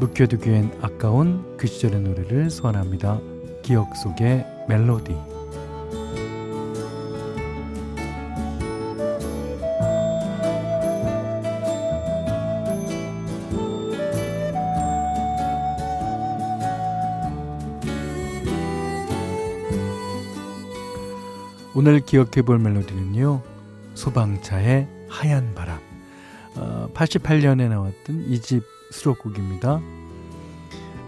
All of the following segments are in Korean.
묵혀두기엔 아까운 그 시절의 노래를 소환합니다. 기억 속의 멜로디. 오늘 기억해 볼 멜로디는요. 소방차의 하얀 바람. 어, 88년에 나왔던 이집 수록곡입니다.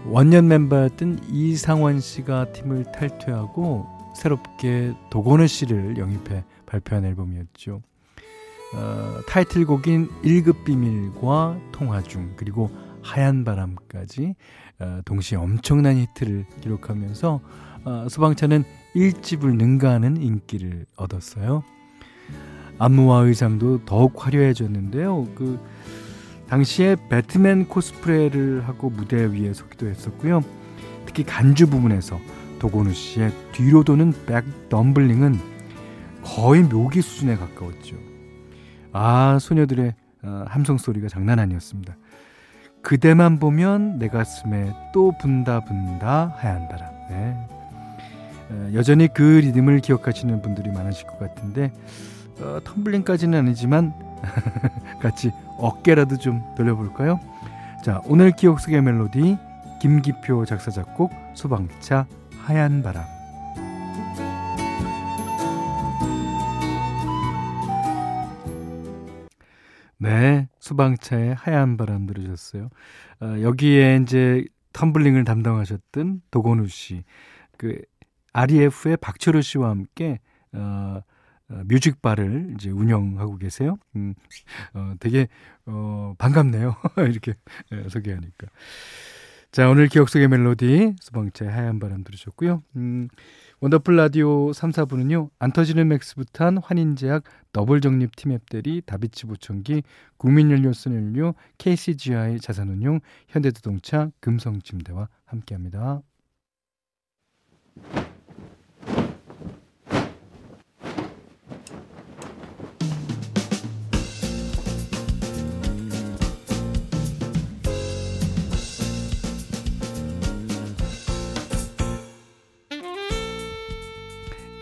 원년 멤버였던 이상원 씨가 팀을 탈퇴하고 새롭게 도건우 씨를 영입해 발표한 앨범이었죠. 어, 타이틀곡인 1급 비밀과 통화 중 그리고 하얀 바람까지 어, 동시에 엄청난 히트를 기록하면서 어, 소방차는 1집을 능가하는 인기를 얻었어요. 안무와 의상도 더욱 화려해졌는데요. 그 당시에 배트맨 코스프레를 하고 무대 위에 서기도 했었고요. 특히 간주 부분에서 도고누 씨의 뒤로 도는 백 덤블링은 거의 묘기 수준에 가까웠죠. 아, 소녀들의 어, 함성 소리가 장난 아니었습니다. 그대만 보면 내 가슴에 또 분다 분다 하얀 바람. 네. 어, 여전히 그 리듬을 기억하시는 분들이 많으실 것 같은데 어, 텀블링까지는 아니지만 같이 어깨라도 좀 돌려볼까요? 자, 오늘 기억 속의 멜로디 김기표 작사 작곡 소방차 하얀 바람 네, 소방차의 하얀 바람 들으셨어요. 어, 여기에 이제 텀블링을 담당하셨던 도건우 씨, 그 REF의 박철우 씨와 함께 어, 어, music bar를 이제 운영하고 계세요. 음, 어, 되게 어, 반갑네요. 이렇게 예, 소개하니까. 자, 오늘 기억 속의 멜로디 소방차 하얀 바람 들으셨고요. 음, 원더풀 라디오 3, 4부는요. 안 터지는 맥스부탄 환인제약 더블 적립 팀앱 대리 다비치 보청기 국민연료 선연료 KCGI 자산운용 현대자동차 금성침대와 함께합니다.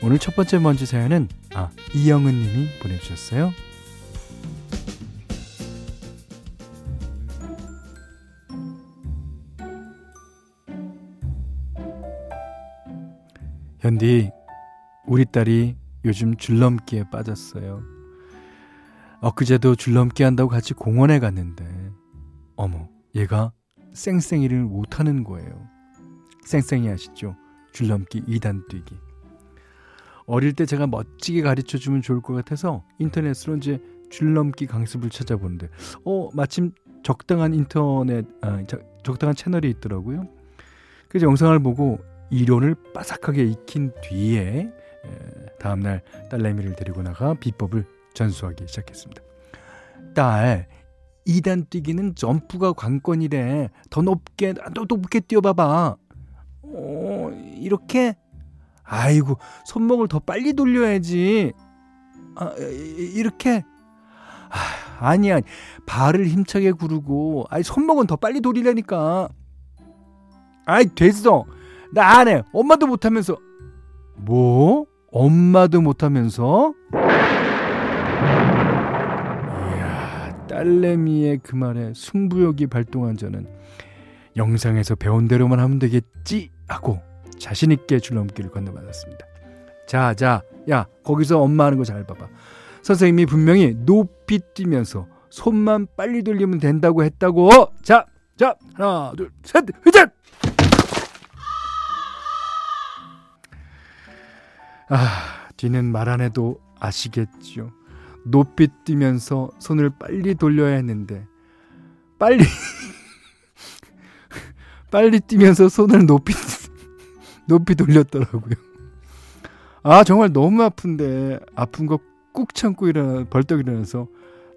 오늘 첫 번째 먼지 사연은 아 이영은 님이 보내주셨어요. 현디 우리 딸이 요즘 줄넘기에 빠졌어요. 엊그제도 줄넘기 한다고 같이 공원에 갔는데 어머 얘가 쌩쌩이를 못하는 거예요. 쌩쌩이 아시죠? 줄넘기 2단 뛰기. 어릴 때 제가 멋지게 가르쳐 주면 좋을 것 같아서 인터넷으로 이제 줄넘기 강습을 찾아보는데 어 마침 적당한 인터넷 아, 적당한 채널이 있더라고요. 그래서 영상을 보고 이론을 바삭하게 익힌 뒤에 다음날 딸내미를 데리고 나가 비법을 전수하기 시작했습니다. 딸, 2단 뛰기는 점프가 관건이래. 더 높게, 더 높게 뛰어봐봐. 어, 이렇게? 아이고, 손목을 더 빨리 돌려야지. 아, 이렇게? 아, 아니야. 발을 힘차게 구르고, 아이, 손목은 더 빨리 돌리라니까. 아이, 됐어. 나 안 해. 엄마도 못하면서. 뭐? 엄마도 못하면서? 이야, 딸내미의 그 말에 승부욕이 발동한 저는 영상에서 배운 대로만 하면 되겠지 하고 자신있게 줄넘기를 건너받았습니다. 자, 자, 야, 거기서 엄마 하는 거 잘 봐봐. 선생님이 분명히 높이 뛰면서 손만 빨리 돌리면 된다고 했다고. 자, 자, 하나, 둘, 셋, 회전! 아, 뒤는 말 안 해도 아시겠죠. 높이 뛰면서 손을 빨리 돌려야 했는데 빨리 빨리 뛰면서 손을 높이 높이 돌렸더라고요. 아 정말 너무 아픈데 아픈 거 꾹 참고 일어나 벌떡 일어나서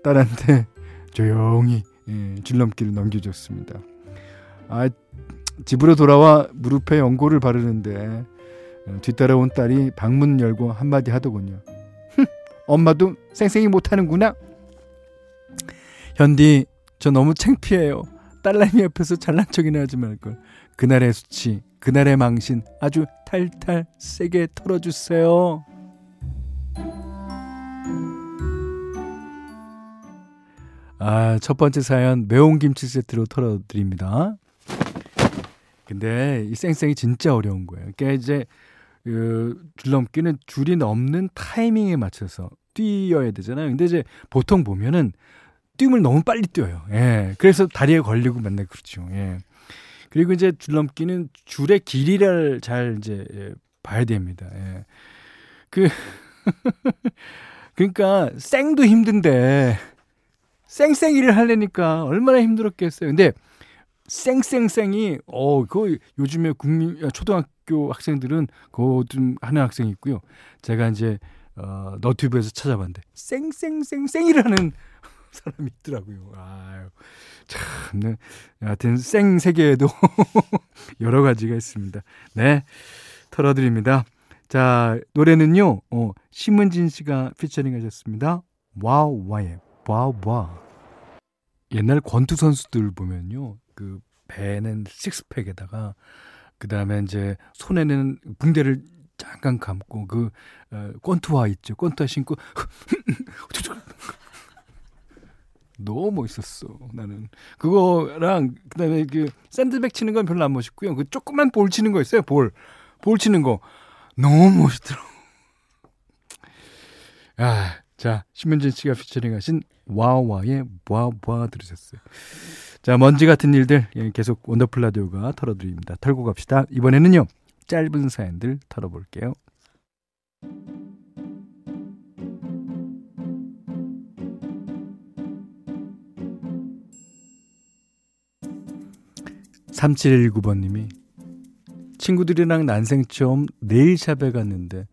딸한테 조용히 예, 줄넘기를 넘겨줬습니다. 아 집으로 돌아와 무릎에 연고를 바르는데 어, 뒤따라온 딸이 방문 열고 한마디 하더군요. 엄마도 쌩쌩이 못하는구나. 현디 저 너무 창피해요. 딸내미 옆에서 잘난 척이나 하지 말걸. 그날의 수치, 그날의 망신 아주 탈탈 세게 털어주세요. 아, 첫 번째 사연 매운 김치 세트로 털어드립니다. 근데 이 쌩쌩이 진짜 어려운 거예요. 그러니까 이제 그 줄넘기는 줄이 넘는 타이밍에 맞춰서 뛰어야 되잖아요. 근데 이제 보통 보면은 뛰음을 너무 빨리 뛰어요. 예. 그래서 다리에 걸리고 맨날 그렇죠. 예. 그리고 이제 줄넘기는 줄의 길이를 잘 이제 예, 봐야 됩니다. 예. 그 그러니까 쌩도 힘든데 쌩쌩이를 하려니까 얼마나 힘들었겠어요. 근데 쌩쌩쌩이 어 그거 요즘에 국민 초등학교 학생들은 그거 좀 하는 학생이 있고요. 제가 이제 어 너튜브에서 찾아봤는데 쌩쌩쌩쌩이를 하는 사람이 있더라고요. 아유 참 네. 하여튼 쌩 세계에도 여러 가지가 있습니다. 네. 털어드립니다. 자, 노래는요, 어, 심은진 씨가 피처링 하셨습니다. Wow, 와예, wow, 와. 옛날 권투 선수들 보면요, 그 배는 식스팩에다가 그 다음에 이제 손에는 붕대를 잠깐 감고 그 어, 권투화 있죠. 권투화 신고 너무 멋있었어. 나는 그거랑 그다음에 그 샌드백 치는 건 별로 안 멋있고요. 그 조그만 볼 치는 거 있어요. 볼. 볼 치는 거 너무 멋있더라고. 아, 자, 신문진 씨가 피처링 하신 와와의 와와 들으셨어요. 자, 먼지 같은 일들 예, 계속 원더풀 라디오가 털어드립니다. 털고 갑시다. 이번에는요, 짧은 사연들 털어볼게요. (3719번님이) 친구들이랑 난생 처음 네일샵에 갔는데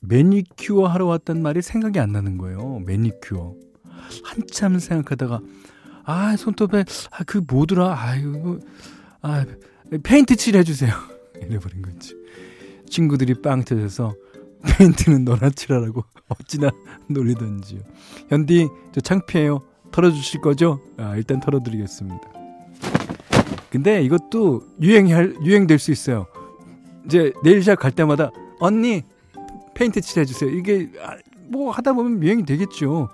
매니큐어 하러 왔단 말이 생각이 안 나는 거예요. 매니큐어. 한참 생각하다가 아 손톱에 아 그 뭐더라? 아유 아 페인트 칠해 주세요. 이래버린 거지. 친구들이 빵 터져서 페인트는 너나 칠하라고 어찌나 놀리던지요. 현디 저 창피해요. 털어주실 거죠? 아 일단 털어드리겠습니다 근데 이것도 유행할 유행될 수 있어요 이제 네일샵 갈 때마다 언니 페인트 칠해 주세요 이게 아, 뭐 하다 보면 유행이 되겠죠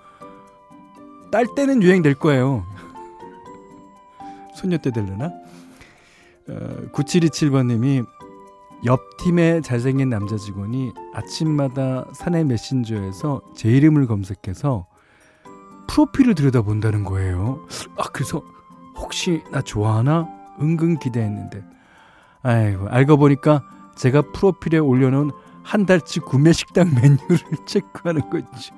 딸 때는 유행될 거예요 소녀 때 될려나? 어, 9727번님이 옆 팀의 잘생긴 남자 직원이 아침마다 사내 메신저에서 제 이름을 검색해서 프로필을 들여다본다는 거예요. 아, 그래서 혹시 나 좋아하나? 은근 기대했는데. 아이고, 알고 보니까 제가 프로필에 올려놓은 한 달치 구매 식당 메뉴를 체크하는 거죠.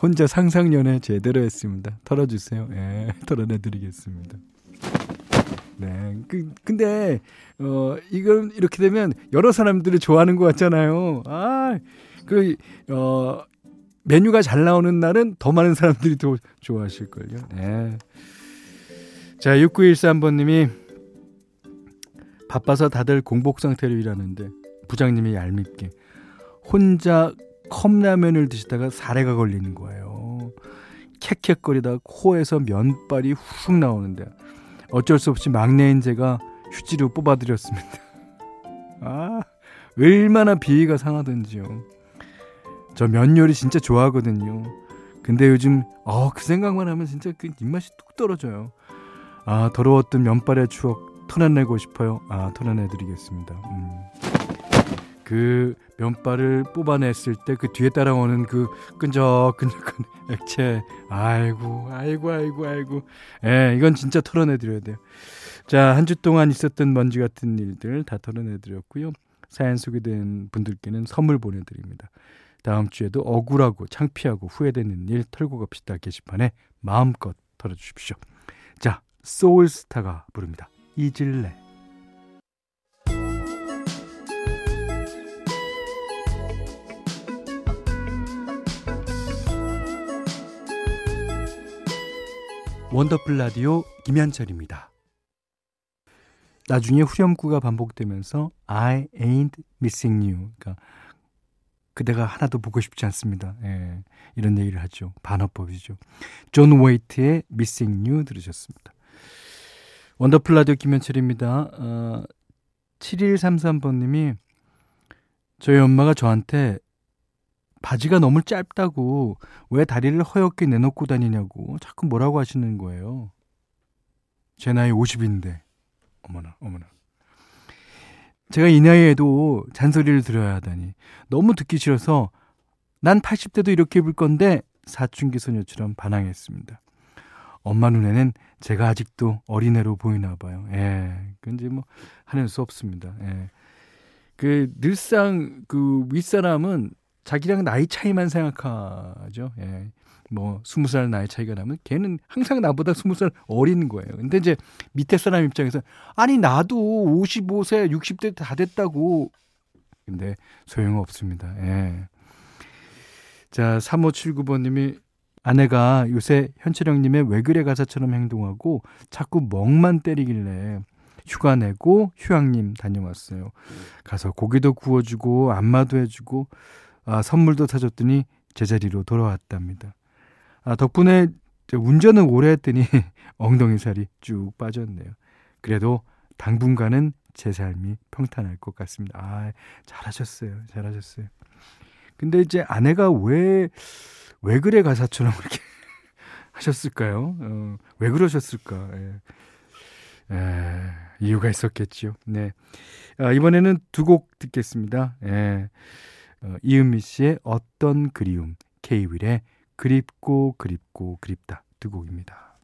혼자 상상 연애 제대로 했습니다. 털어주세요. 예, 털어내드리겠습니다. 네. 그, 근데, 어, 이건 이렇게 되면 여러 사람들을 좋아하는 것 같잖아요. 아, 그, 어, 메뉴가 잘 나오는 날은 더 많은 사람들이 더 좋아하실 걸요. 네. 자, 6913번님이 바빠서 다들 공복 상태로 일하는데 부장님이 얄밉게 혼자 컵라면을 드시다가 사례가 걸리는 거예요. 캑캑거리다 코에서 면발이 훅 나오는데 어쩔 수 없이 막내인 제가 휴지로 뽑아드렸습니다. 아, 얼마나 비위가 상하던지요. 저 면 요리 진짜 좋아하거든요. 근데 요즘 어, 그 생각만 하면 진짜 그 입맛이 뚝 떨어져요. 아, 더러웠던 면발의 추억 털어내고 싶어요. 아, 털어내드리겠습니다. 음. 그 면발을 뽑아냈을 때 그 뒤에 따라오는 그 끈적끈적한 액체. 아이고, 아이고, 아이고, 아이고. 예, 이건 진짜 털어내드려야 돼요. 자, 한 주 동안 있었던 먼지 같은 일들 다 털어내드렸고요. 사연 소개된 분들께는 선물 보내드립니다. 다음 주에도 억울하고 창피하고 후회되는 일 털고 갑시다 게시판에 마음껏 털어주십시오. 자, 소울스타가 부릅니다. 잊을래. 원더풀 라디오 김현철입니다. 나중에 후렴구가 반복되면서 I ain't missing you. 그러니까 그대가 하나도 보고 싶지 않습니다. 예, 이런 얘기를 하죠. 반어법이죠. 존 웨이트의 Missing You 들으셨습니다. 원더풀 라디오 김현철입니다. 어, 7133번님이 저희 엄마가 저한테 바지가 너무 짧다고 왜 다리를 허옇게 내놓고 다니냐고 자꾸 뭐라고 하시는 거예요. 제 나이 50인데. 어머나, 어머나. 제가 이 나이에도 잔소리를 들어야 하다니 너무 듣기 싫어서 난 80대도 이렇게 입을 건데 사춘기 소녀처럼 반항했습니다. 엄마 눈에는 제가 아직도 어린애로 보이나 봐요. 예. 근데 뭐 하는 수 없습니다. 예. 그 늘상 그 윗사람은 자기랑 나이 차이만 생각하죠. 예. 뭐 스무 살 나이 차이가 나면 걔는 항상 나보다 스무 살 어린 거예요. 근데 이제 밑에 사람 입장에서 아니 나도 55세, 60대 다 됐다고. 근데 소용없습니다. 예. 자, 3579번님이 아내가 요새 현철형님의 왜 그래 가사처럼 행동하고 자꾸 멍만 때리길래 휴가 내고 휴양림 다녀왔어요. 가서 고기도 구워주고 안마도 해주고 아, 선물도 사줬더니 제자리로 돌아왔답니다. 아, 덕분에 운전을 오래 했더니 엉덩이 살이 쭉 빠졌네요. 그래도 당분간은 제 삶이 평탄할 것 같습니다. 아, 잘하셨어요. 잘하셨어요. 근데 이제 아내가 왜, 왜 그래 가사처럼 그렇게 하셨을까요? 어, 왜 그러셨을까? 예. 에, 이유가 있었겠지요. 네. 아, 이번에는 두 곡 듣겠습니다. 예. 어, 이은미 씨의 어떤 그리움, 케이윌의 그립고 그립고 그립다 두 곡입니다.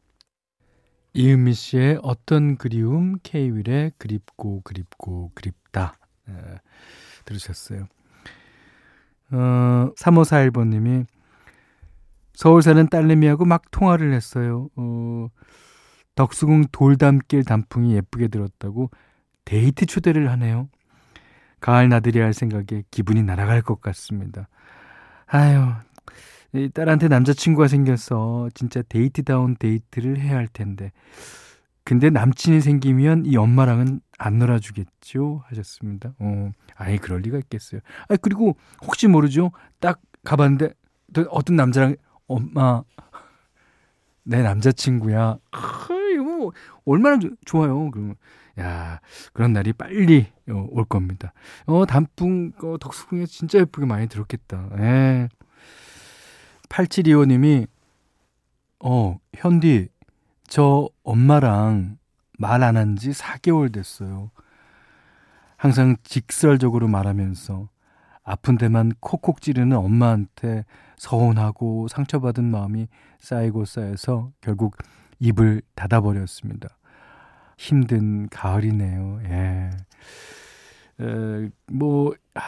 이은미 씨의 어떤 그리움, 케이윌의 그립고 그립고 그립다 에, 들으셨어요. 어, 3541번님이 서울 사는 딸내미하고 막 통화를 했어요. 어, 덕수궁 돌담길 단풍이 예쁘게 들었다고 데이트 초대를 하네요. 가을 나들이 할 생각에 기분이 날아갈 것 같습니다. 아유, 이 딸한테 남자친구가 생겨서 진짜 데이트다운 데이트를 해야 할 텐데. 근데 남친이 생기면 이 엄마랑은 안 놀아주겠죠? 하셨습니다. 어, 아예 그럴 리가 있겠어요. 아, 그리고 혹시 모르죠? 딱 가봤는데 어떤 남자랑 엄마, 내 남자친구야. 아, 이거 뭐 얼마나 좋아요. 그러면 야, 그런 날이 빨리 어, 올 겁니다. 어, 단풍, 어, 덕수궁에 진짜 예쁘게 많이 들었겠다. 예. 8725님이, 어, 현디, 저 엄마랑 말 안 한 지 4개월 됐어요. 항상 직설적으로 말하면서 아픈 데만 콕콕 찌르는 엄마한테 서운하고 상처받은 마음이 쌓이고 쌓여서 결국 입을 닫아버렸습니다. 힘든 가을이네요. 예. 에, 뭐, 아,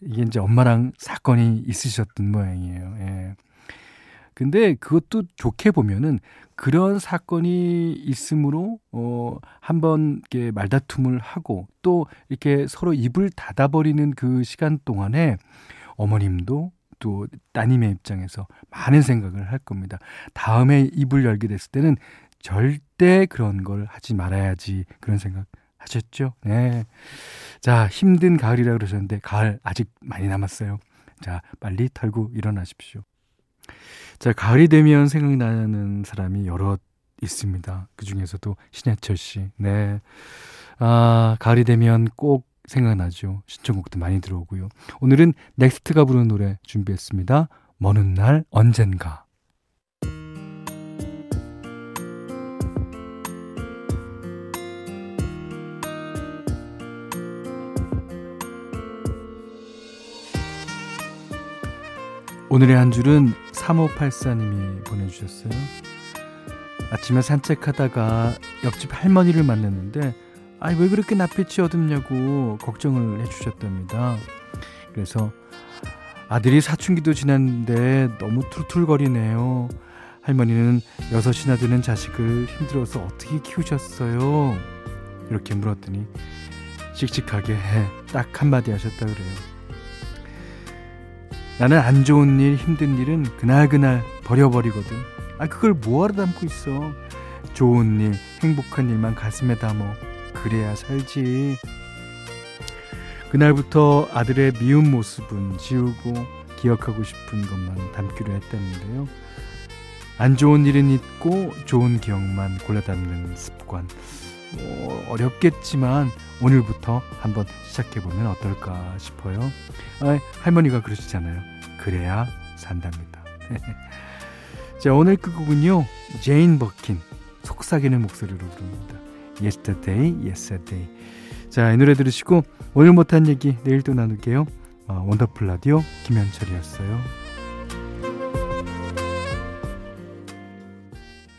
이게 이제 엄마랑 사건이 있으셨던 모양이에요. 예. 근데 그것도 좋게 보면은 그런 사건이 있으므로 어 한번 이렇게 말다툼을 하고 또 이렇게 서로 입을 닫아버리는 그 시간 동안에 어머님도 또 따님의 입장에서 많은 생각을 할 겁니다. 다음에 입을 열게 됐을 때는 절대 그런 걸 하지 말아야지 그런 생각 하셨죠? 네. 자, 힘든 가을이라 그러셨는데 가을 아직 많이 남았어요. 자, 빨리 털고 일어나십시오. 자, 가을이 되면 생각나는 사람이 여러 있습니다. 그 중에서도 신해철 씨. 네. 아, 가을이 되면 꼭 생각나죠. 신청곡도 많이 들어오고요. 오늘은 넥스트가 부르는 노래 준비했습니다. 먼날 언젠가. 오늘의 한 줄은 3584님이 보내주셨어요. 아침에 산책하다가 옆집 할머니를 만났는데 아니 왜 그렇게 낯빛이 어둡냐고 걱정을 해주셨답니다. 그래서 아들이 사춘기도 지났는데 너무 툴툴거리네요. 할머니는 여섯이나 되는 자식을 힘들어서 어떻게 키우셨어요? 이렇게 물었더니 씩씩하게 딱 한마디 하셨다 그래요. 나는 안 좋은 일, 힘든 일은 그날그날 버려버리거든. 아, 그걸 뭐하러 담고 있어. 좋은 일, 행복한 일만 가슴에 담어. 그래야 살지. 그날부터 아들의 미운 모습은 지우고 기억하고 싶은 것만 담기로 했다는데요. 안 좋은 일은 잊고 좋은 기억만 골라 담는 습관. 뭐 어렵겠지만 오늘부터 한번 시작해보면 어떨까 싶어요. 아, 할머니가 그러시잖아요. 그래야 산답니다. 자, 오늘 끝곡은요. 제인 버킨, 속삭이는 목소리로 부릅니다. Yesterday Yes a Day. 자, 이 노래 들으시고 오늘 못한 얘기 내일 또 나눌게요. 어, 원더풀 라디오 김현철이었어요.